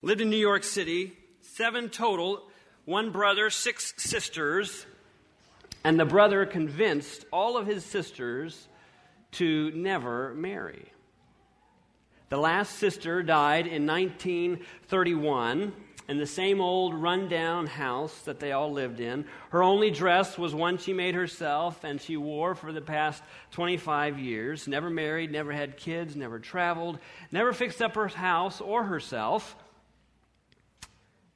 Lived in New York City, seven total, one brother, six sisters, and the brother convinced all of his sisters to never marry. The last sister died in 1931 in the same old rundown house that they all lived in. Her only dress was one she made herself and she wore for the past 25 years. Never married, never had kids, never traveled, never fixed up her house or herself.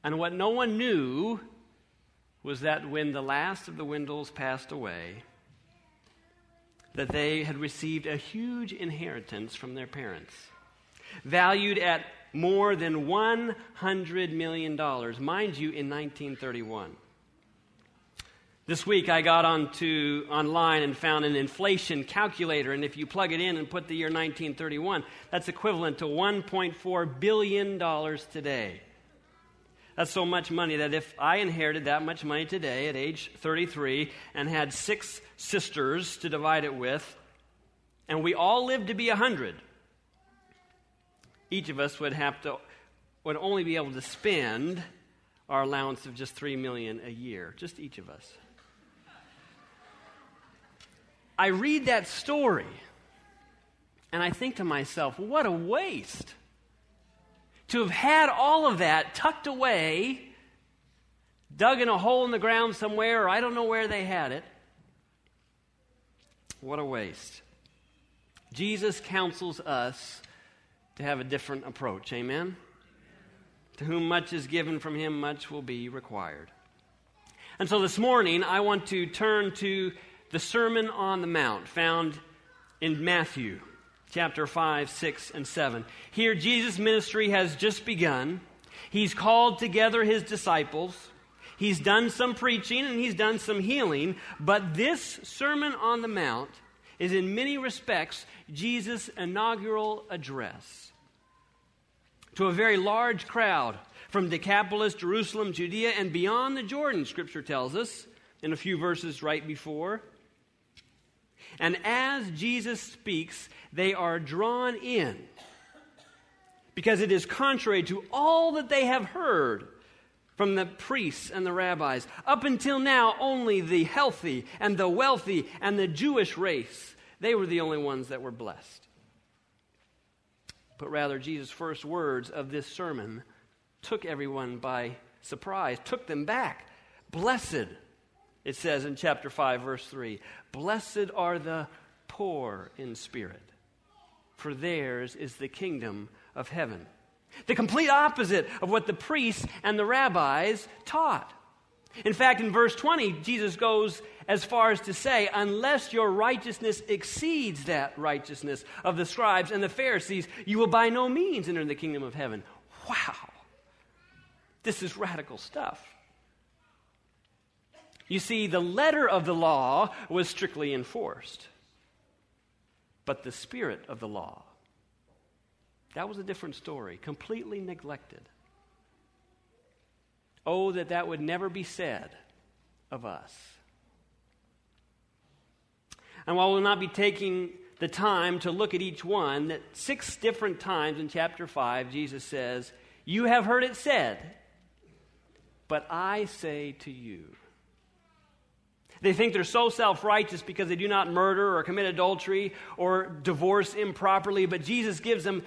And what no one knew was that when the last of the Wendels passed away, that they had received a huge inheritance from their parents, valued at more than $100 million, mind you, in 1931. This week I got onto online and found an inflation calculator, and if you plug it in and put the year 1931, that's equivalent to $1.4 billion today. That's so much money that if I inherited that much money today at age 33 and had six sisters to divide it with, and we all lived to be 100, each of us would have to would only be able to spend our allowance of just 3 million a year, just each of us. I read that story and I think to myself, what a waste to have had all of that tucked away, dug in a hole in the ground somewhere, or I don't know where they had it. What a waste. Jesus counsels us to have a different approach. Amen? To whom much is given from him, much will be required. And so this morning, I want to turn to the Sermon on the Mount found in Matthew chapter 5, 6, and 7. Here, Jesus' ministry has just begun. He's called together his disciples. He's done some preaching and he's done some healing, but this Sermon on the Mount is in many respects Jesus' inaugural address to a very large crowd from Decapolis, Jerusalem, Judea, and beyond the Jordan, Scripture tells us in a few verses right before. And as Jesus speaks, they are drawn in because it is contrary to all that they have heard from the priests and the rabbis. Up until now, only the healthy and the wealthy and the Jewish race, they were the only ones that were blessed. But rather, Jesus' first words of this sermon took everyone by surprise, took them back. Blessed, it says in chapter 5, verse 3 Blessed are the poor in spirit for theirs is the kingdom of heaven. The complete opposite of what the priests and the rabbis taught. In fact, in verse 20, Jesus goes as far as to say, Unless your righteousness exceeds that righteousness of the scribes and the Pharisees, you will by no means enter the kingdom of heaven. Wow. This is radical stuff. You see, the letter of the law was strictly enforced but the spirit of the law. That was a different story, completely neglected. Oh, that that would never be said of us. And while we'll not be taking the time to look at each one, that six different times in chapter 5, Jesus says, You have heard it said, but I say to you. They think they're so self righteous because they do not murder or commit adultery or divorce improperly, but Jesus gives them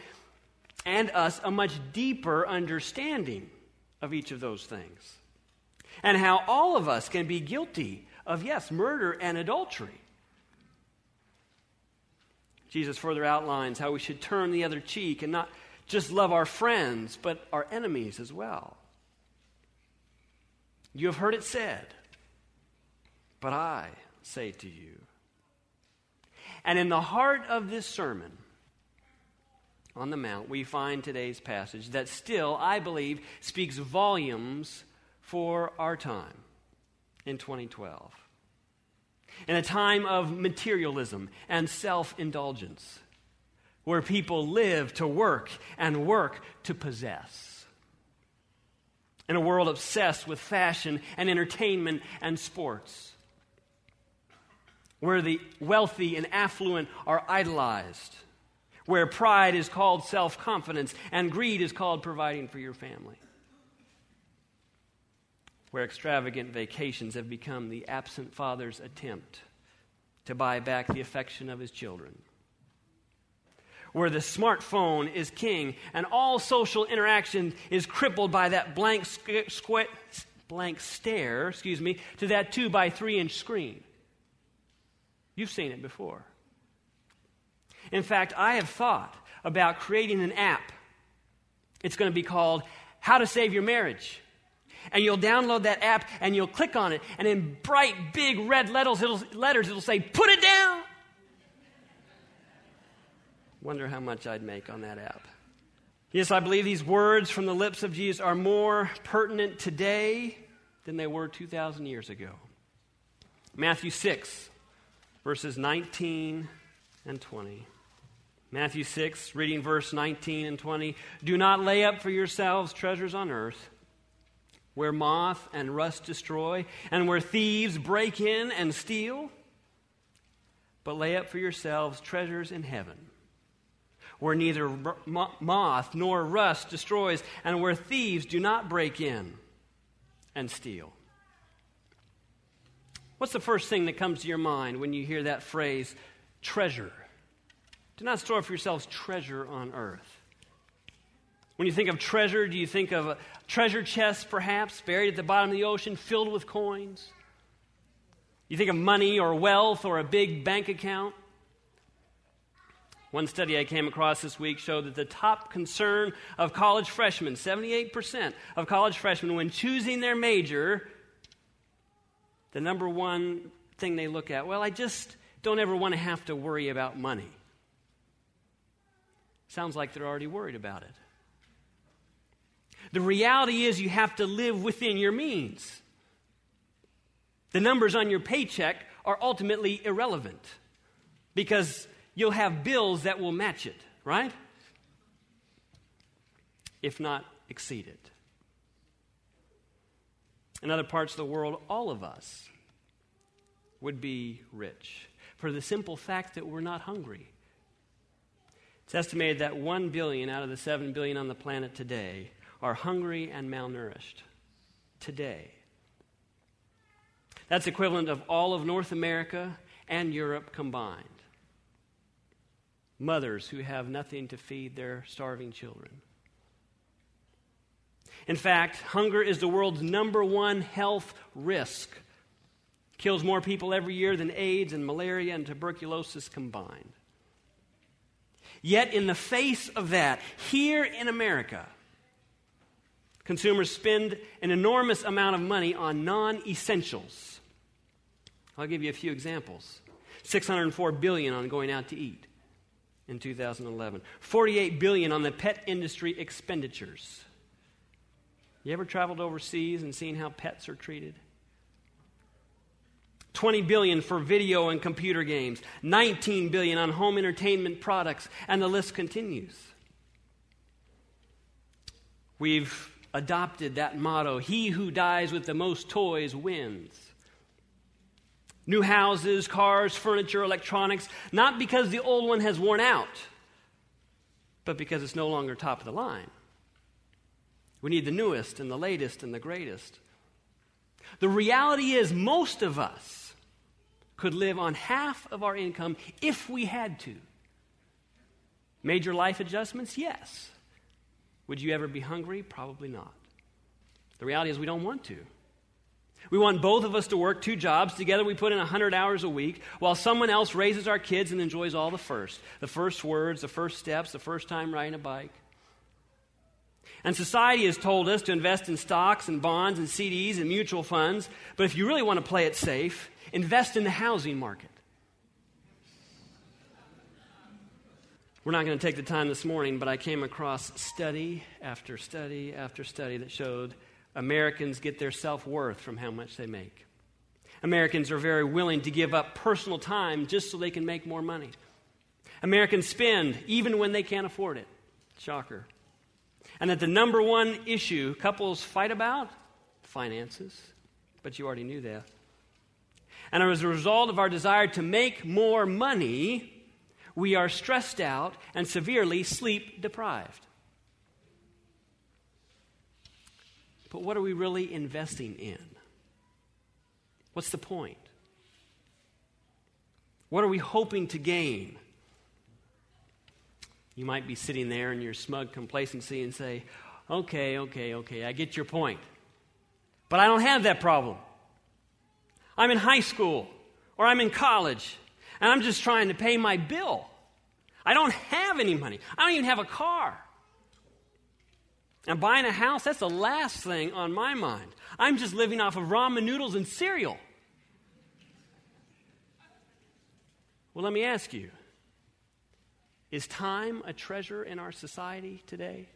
and us a much deeper understanding of each of those things. And how all of us can be guilty of, yes, murder and adultery. Jesus further outlines how we should turn the other cheek and not just love our friends, but our enemies as well. You have heard it said. But I say to you. And in the heart of this sermon on the Mount, we find today's passage that still, I believe, speaks volumes for our time in 2012. In a time of materialism and self indulgence, where people live to work and work to possess. In a world obsessed with fashion and entertainment and sports where the wealthy and affluent are idolized, where pride is called self confidence and greed is called providing for your family, where extravagant vacations have become the absent father's attempt to buy back the affection of his children. Where the smartphone is king and all social interaction is crippled by that blank, squ- blank stare, excuse me, to that two by three inch screen. You've seen it before. In fact, I have thought about creating an app. It's going to be called How to Save Your Marriage. And you'll download that app and you'll click on it, and in bright, big red letters, it'll, letters, it'll say, Put it down. Wonder how much I'd make on that app. Yes, I believe these words from the lips of Jesus are more pertinent today than they were 2,000 years ago. Matthew 6, verses 19 and 20. Matthew 6, reading verse 19 and 20. Do not lay up for yourselves treasures on earth, where moth and rust destroy, and where thieves break in and steal, but lay up for yourselves treasures in heaven, where neither moth nor rust destroys, and where thieves do not break in and steal. What's the first thing that comes to your mind when you hear that phrase, treasure? Do not store for yourselves treasure on earth. When you think of treasure, do you think of a treasure chest, perhaps, buried at the bottom of the ocean, filled with coins? You think of money or wealth or a big bank account? One study I came across this week showed that the top concern of college freshmen, 78% of college freshmen, when choosing their major, the number one thing they look at, well, I just don't ever want to have to worry about money. Sounds like they're already worried about it. The reality is, you have to live within your means. The numbers on your paycheck are ultimately irrelevant because you'll have bills that will match it, right? If not exceed it. In other parts of the world, all of us would be rich for the simple fact that we're not hungry. It's estimated that 1 billion out of the 7 billion on the planet today are hungry and malnourished. Today. That's equivalent of all of North America and Europe combined mothers who have nothing to feed their starving children. In fact, hunger is the world's number one health risk. Kills more people every year than AIDS and malaria and tuberculosis combined. Yet, in the face of that, here in America, consumers spend an enormous amount of money on non essentials. I'll give you a few examples 604 billion on going out to eat in 2011. 48 billion on the pet industry expenditures. You ever traveled overseas and seen how pets are treated? 20 billion for video and computer games, 19 billion on home entertainment products, and the list continues. We've adopted that motto, he who dies with the most toys wins. New houses, cars, furniture, electronics, not because the old one has worn out, but because it's no longer top of the line. We need the newest and the latest and the greatest. The reality is, most of us could live on half of our income if we had to. Major life adjustments? Yes. Would you ever be hungry? Probably not. The reality is, we don't want to. We want both of us to work two jobs. Together, we put in 100 hours a week while someone else raises our kids and enjoys all the first the first words, the first steps, the first time riding a bike. And society has told us to invest in stocks and bonds and CDs and mutual funds. But if you really want to play it safe, invest in the housing market. We're not going to take the time this morning, but I came across study after study after study that showed Americans get their self worth from how much they make. Americans are very willing to give up personal time just so they can make more money. Americans spend even when they can't afford it. Shocker. And that the number one issue couples fight about? Finances. But you already knew that. And as a result of our desire to make more money, we are stressed out and severely sleep deprived. But what are we really investing in? What's the point? What are we hoping to gain? You might be sitting there in your smug complacency and say, Okay, okay, okay, I get your point. But I don't have that problem. I'm in high school or I'm in college and I'm just trying to pay my bill. I don't have any money. I don't even have a car. And buying a house, that's the last thing on my mind. I'm just living off of ramen noodles and cereal. Well, let me ask you is time a treasure in our society today?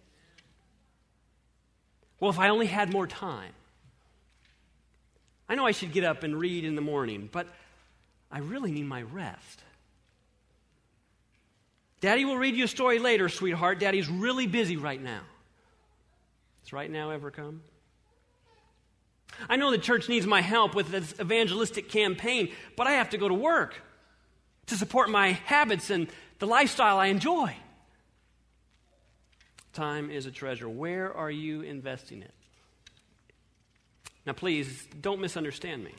Well, if I only had more time. I know I should get up and read in the morning, but I really need my rest. Daddy will read you a story later, sweetheart. Daddy's really busy right now. Does right now ever come? I know the church needs my help with this evangelistic campaign, but I have to go to work to support my habits and the lifestyle I enjoy. Time is a treasure. Where are you investing it? Now, please don't misunderstand me.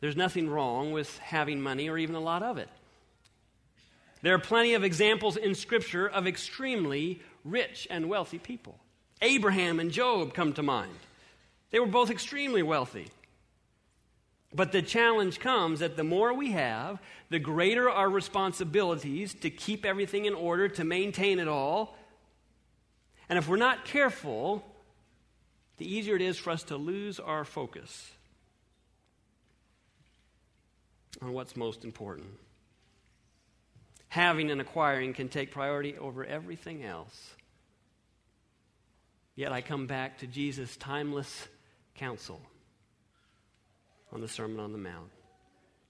There's nothing wrong with having money or even a lot of it. There are plenty of examples in Scripture of extremely rich and wealthy people. Abraham and Job come to mind. They were both extremely wealthy. But the challenge comes that the more we have, the greater our responsibilities to keep everything in order, to maintain it all. And if we're not careful, the easier it is for us to lose our focus on what's most important. Having and acquiring can take priority over everything else. Yet I come back to Jesus' timeless counsel on the Sermon on the Mount.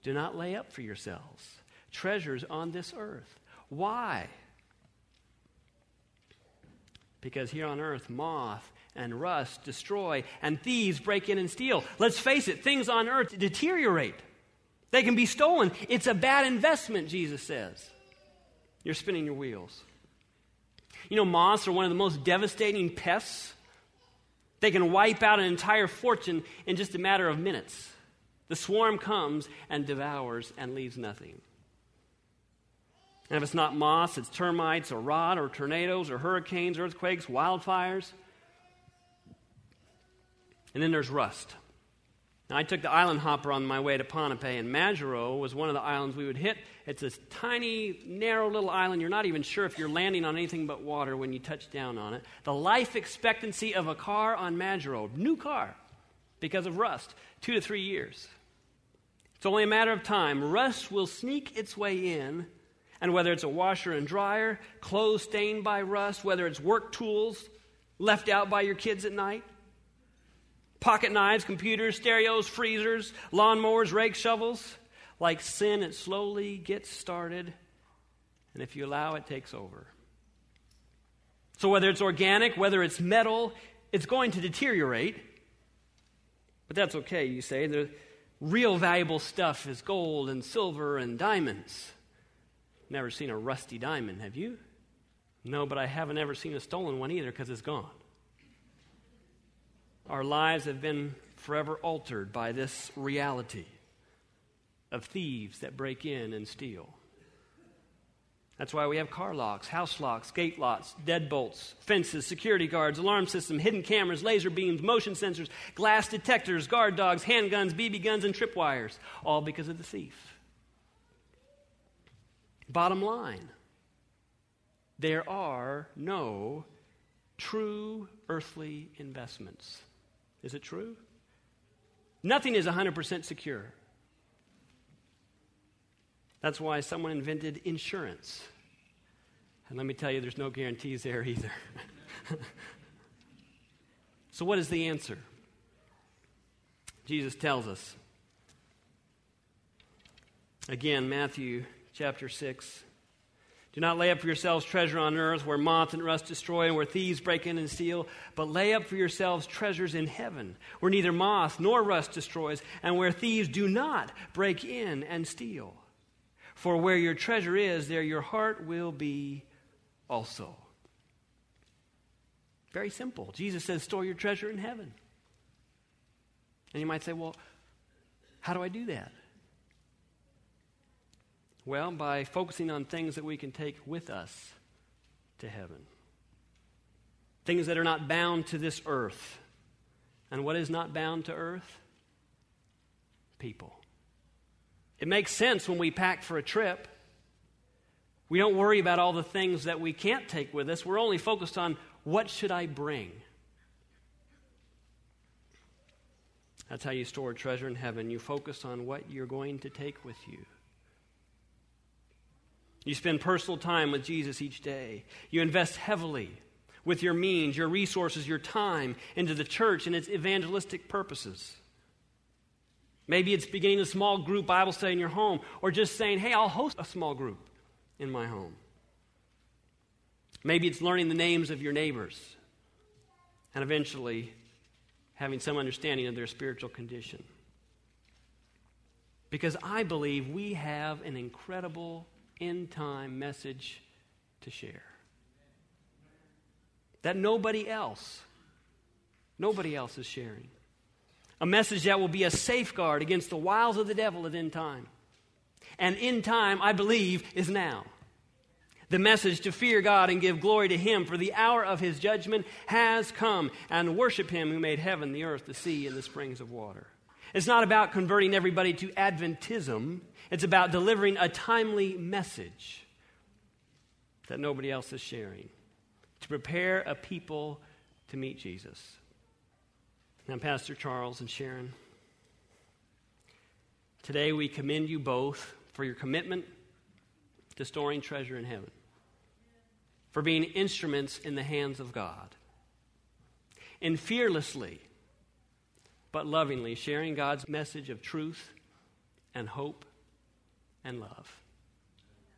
Do not lay up for yourselves treasures on this earth. Why? Because here on earth, moth and rust destroy, and thieves break in and steal. Let's face it, things on earth deteriorate. They can be stolen. It's a bad investment, Jesus says. You're spinning your wheels. You know, moths are one of the most devastating pests. They can wipe out an entire fortune in just a matter of minutes. The swarm comes and devours and leaves nothing. And if it's not moss, it's termites or rot or tornadoes or hurricanes, earthquakes, wildfires. And then there's rust. Now, I took the island hopper on my way to Ponape, and Majuro was one of the islands we would hit. It's this tiny, narrow little island. You're not even sure if you're landing on anything but water when you touch down on it. The life expectancy of a car on Majuro, new car, because of rust, two to three years. It's only a matter of time. Rust will sneak its way in, and whether it's a washer and dryer, clothes stained by rust, whether it's work tools left out by your kids at night, pocket knives, computers, stereos, freezers, lawnmowers, rake shovels, like sin, it slowly gets started, and if you allow it, takes over. So, whether it's organic, whether it's metal, it's going to deteriorate. But that's okay, you say. Real valuable stuff is gold and silver and diamonds. Never seen a rusty diamond, have you? No, but I haven't ever seen a stolen one either because it's gone. Our lives have been forever altered by this reality of thieves that break in and steal. That's why we have car locks, house locks, gate locks, deadbolts, fences, security guards, alarm system, hidden cameras, laser beams, motion sensors, glass detectors, guard dogs, handguns, BB guns, and tripwires, all because of the thief. Bottom line there are no true earthly investments. Is it true? Nothing is 100% secure. That's why someone invented insurance. And let me tell you, there's no guarantees there either. so, what is the answer? Jesus tells us. Again, Matthew chapter 6. Do not lay up for yourselves treasure on earth where moth and rust destroy and where thieves break in and steal, but lay up for yourselves treasures in heaven where neither moth nor rust destroys and where thieves do not break in and steal. For where your treasure is, there your heart will be also. Very simple. Jesus says, store your treasure in heaven. And you might say, well, how do I do that? Well, by focusing on things that we can take with us to heaven. Things that are not bound to this earth. And what is not bound to earth? People. It makes sense when we pack for a trip. We don't worry about all the things that we can't take with us. We're only focused on what should I bring? That's how you store treasure in heaven. You focus on what you're going to take with you. You spend personal time with Jesus each day. You invest heavily with your means, your resources, your time into the church and its evangelistic purposes. Maybe it's beginning a small group Bible study in your home, or just saying, hey, I'll host a small group in my home. Maybe it's learning the names of your neighbors and eventually having some understanding of their spiritual condition. Because I believe we have an incredible end time message to share. That nobody else, nobody else is sharing. A message that will be a safeguard against the wiles of the devil at end time. And end time, I believe, is now. The message to fear God and give glory to Him, for the hour of His judgment has come, and worship Him who made heaven, the earth, the sea, and the springs of water. It's not about converting everybody to Adventism, it's about delivering a timely message that nobody else is sharing to prepare a people to meet Jesus. Now, Pastor Charles and Sharon, today we commend you both for your commitment to storing treasure in heaven, for being instruments in the hands of God, and fearlessly but lovingly sharing God's message of truth and hope and love,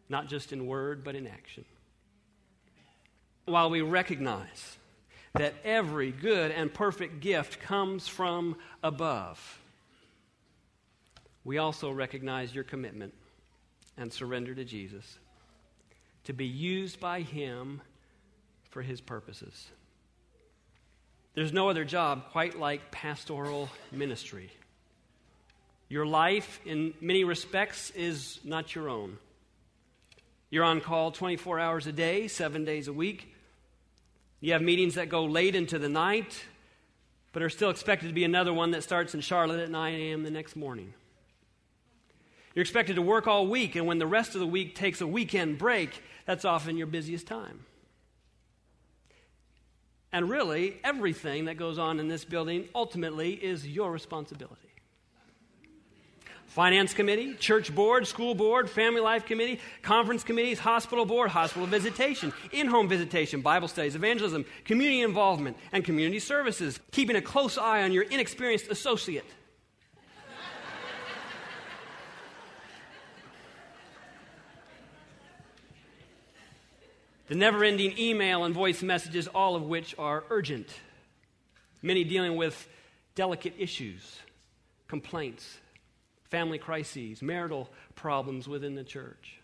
not just in word, but in action. While we recognize that every good and perfect gift comes from above, we also recognize your commitment and surrender to Jesus to be used by Him for His purposes. There's no other job quite like pastoral ministry. Your life, in many respects, is not your own. You're on call 24 hours a day, seven days a week. You have meetings that go late into the night, but are still expected to be another one that starts in Charlotte at 9 a.m. the next morning. You're expected to work all week, and when the rest of the week takes a weekend break, that's often your busiest time. And really, everything that goes on in this building ultimately is your responsibility. Finance committee, church board, school board, family life committee, conference committees, hospital board, hospital visitation, in home visitation, Bible studies, evangelism, community involvement, and community services, keeping a close eye on your inexperienced associate. The never ending email and voice messages, all of which are urgent, many dealing with delicate issues, complaints, family crises, marital problems within the church.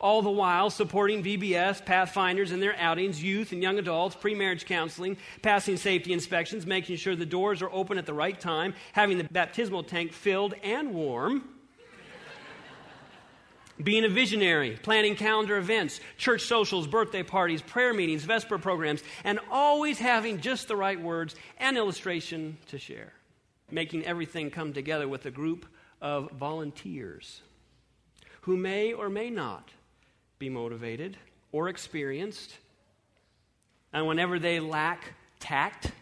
All the while supporting VBS, Pathfinders in their outings, youth and young adults, pre marriage counseling, passing safety inspections, making sure the doors are open at the right time, having the baptismal tank filled and warm being a visionary, planning calendar events, church socials, birthday parties, prayer meetings, Vesper programs, and always having just the right words and illustration to share. Making everything come together with a group of volunteers who may or may not be motivated or experienced. And whenever they lack tact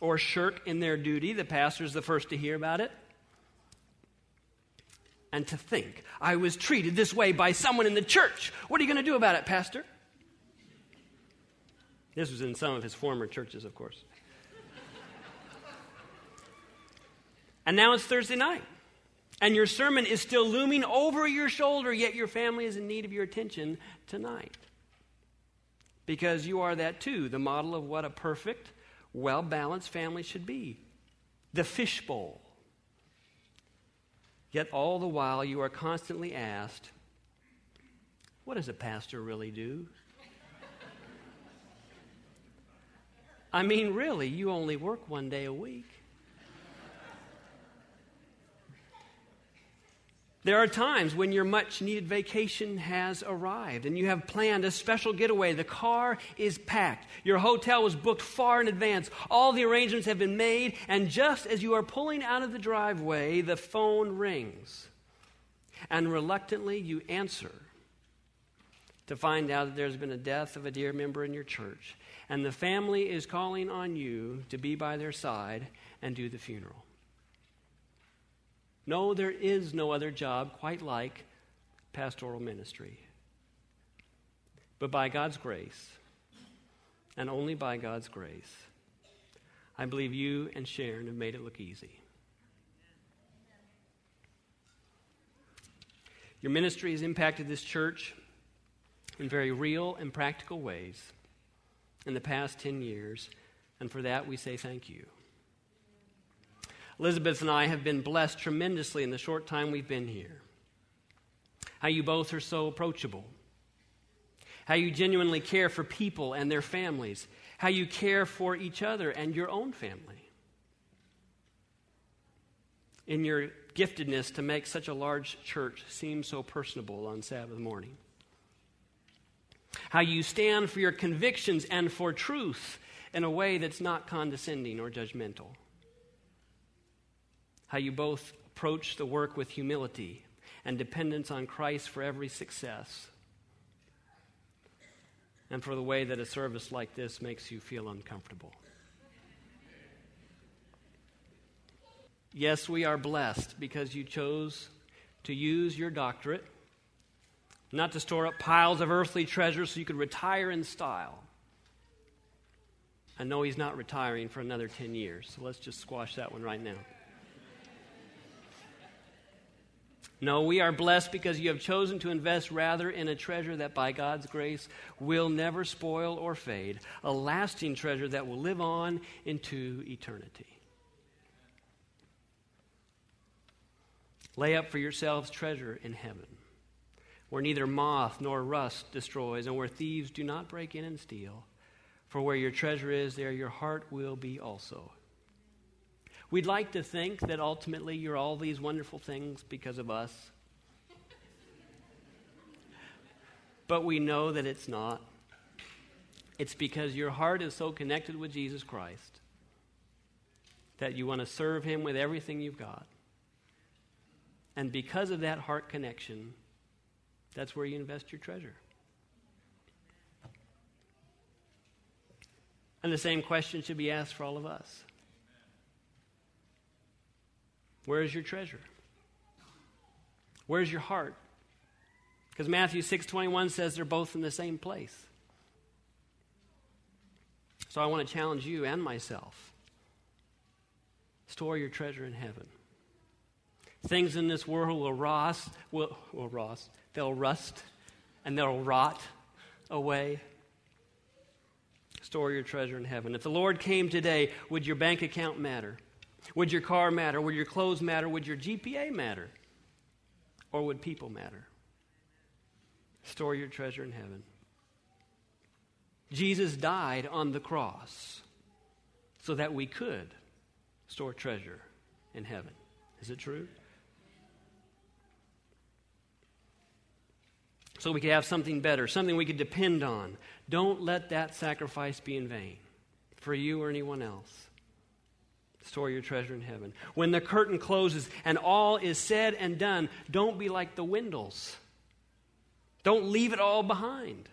or shirk in their duty, the pastor is the first to hear about it and to think, I was treated this way by someone in the church. What are you going to do about it, Pastor? This was in some of his former churches, of course. and now it's Thursday night. And your sermon is still looming over your shoulder, yet your family is in need of your attention tonight. Because you are that too, the model of what a perfect, well balanced family should be. The fishbowl Yet all the while you are constantly asked, What does a pastor really do? I mean, really, you only work one day a week. There are times when your much needed vacation has arrived and you have planned a special getaway. The car is packed. Your hotel was booked far in advance. All the arrangements have been made, and just as you are pulling out of the driveway, the phone rings. And reluctantly, you answer to find out that there's been a death of a dear member in your church, and the family is calling on you to be by their side and do the funeral. No, there is no other job quite like pastoral ministry. But by God's grace, and only by God's grace, I believe you and Sharon have made it look easy. Your ministry has impacted this church in very real and practical ways in the past 10 years, and for that we say thank you. Elizabeth and I have been blessed tremendously in the short time we've been here. How you both are so approachable. How you genuinely care for people and their families. How you care for each other and your own family. In your giftedness to make such a large church seem so personable on Sabbath morning. How you stand for your convictions and for truth in a way that's not condescending or judgmental how you both approach the work with humility and dependence on Christ for every success, and for the way that a service like this makes you feel uncomfortable. Yes, we are blessed because you chose to use your doctorate not to store up piles of earthly treasures so you could retire in style. I know he's not retiring for another 10 years, so let's just squash that one right now. No, we are blessed because you have chosen to invest rather in a treasure that by God's grace will never spoil or fade, a lasting treasure that will live on into eternity. Lay up for yourselves treasure in heaven, where neither moth nor rust destroys, and where thieves do not break in and steal. For where your treasure is, there your heart will be also. We'd like to think that ultimately you're all these wonderful things because of us. But we know that it's not. It's because your heart is so connected with Jesus Christ that you want to serve Him with everything you've got. And because of that heart connection, that's where you invest your treasure. And the same question should be asked for all of us. Where is your treasure? Where's your heart? Because Matthew 6:21 says they're both in the same place. So I want to challenge you and myself. Store your treasure in heaven. Things in this world will rust, will, will rust, they'll rust and they'll rot away. Store your treasure in heaven. If the Lord came today, would your bank account matter? Would your car matter? Would your clothes matter? Would your GPA matter? Or would people matter? Store your treasure in heaven. Jesus died on the cross so that we could store treasure in heaven. Is it true? So we could have something better, something we could depend on. Don't let that sacrifice be in vain for you or anyone else. Store your treasure in heaven. When the curtain closes and all is said and done, don't be like the Wendels. Don't leave it all behind.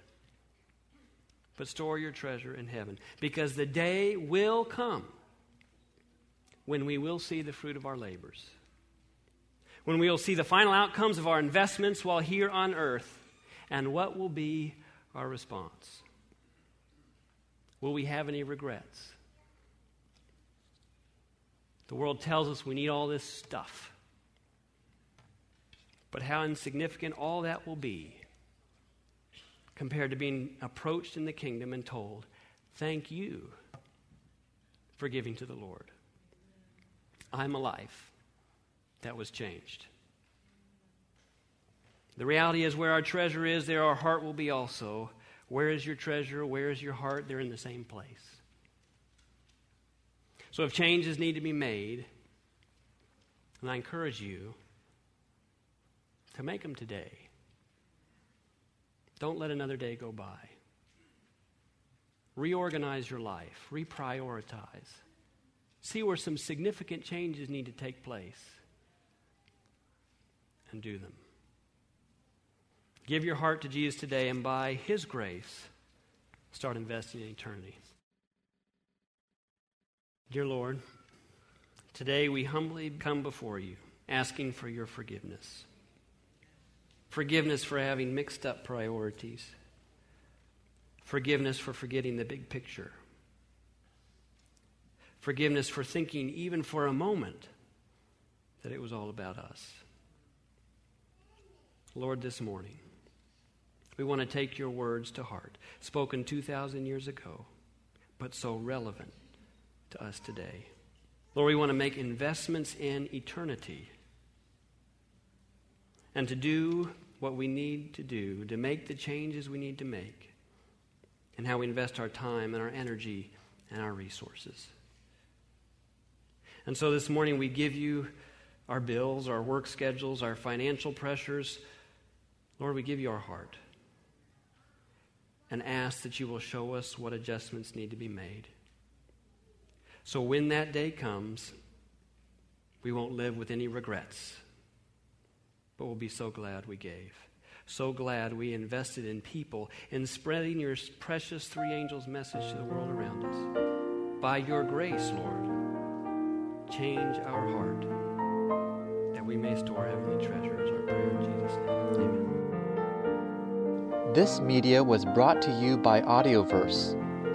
But store your treasure in heaven because the day will come when we will see the fruit of our labors. When we will see the final outcomes of our investments while here on earth. And what will be our response? Will we have any regrets? The world tells us we need all this stuff. But how insignificant all that will be compared to being approached in the kingdom and told, Thank you for giving to the Lord. I'm a life that was changed. The reality is, where our treasure is, there our heart will be also. Where is your treasure? Where is your heart? They're in the same place. So if changes need to be made, and I encourage you to make them today. Don't let another day go by. Reorganize your life, reprioritize. See where some significant changes need to take place and do them. Give your heart to Jesus today, and by His grace, start investing in eternity. Dear Lord, today we humbly come before you, asking for your forgiveness. Forgiveness for having mixed up priorities. Forgiveness for forgetting the big picture. Forgiveness for thinking, even for a moment, that it was all about us. Lord, this morning, we want to take your words to heart, spoken 2,000 years ago, but so relevant to us today. Lord, we want to make investments in eternity and to do what we need to do, to make the changes we need to make, and how we invest our time and our energy and our resources. And so this morning we give you our bills, our work schedules, our financial pressures. Lord, we give you our heart and ask that you will show us what adjustments need to be made. So when that day comes, we won't live with any regrets, but we'll be so glad we gave. So glad we invested in people, in spreading your precious three angels' message to the world around us. By your grace, Lord, change our heart that we may store heavenly treasures. Our prayer in Jesus' name. Amen. This media was brought to you by Audioverse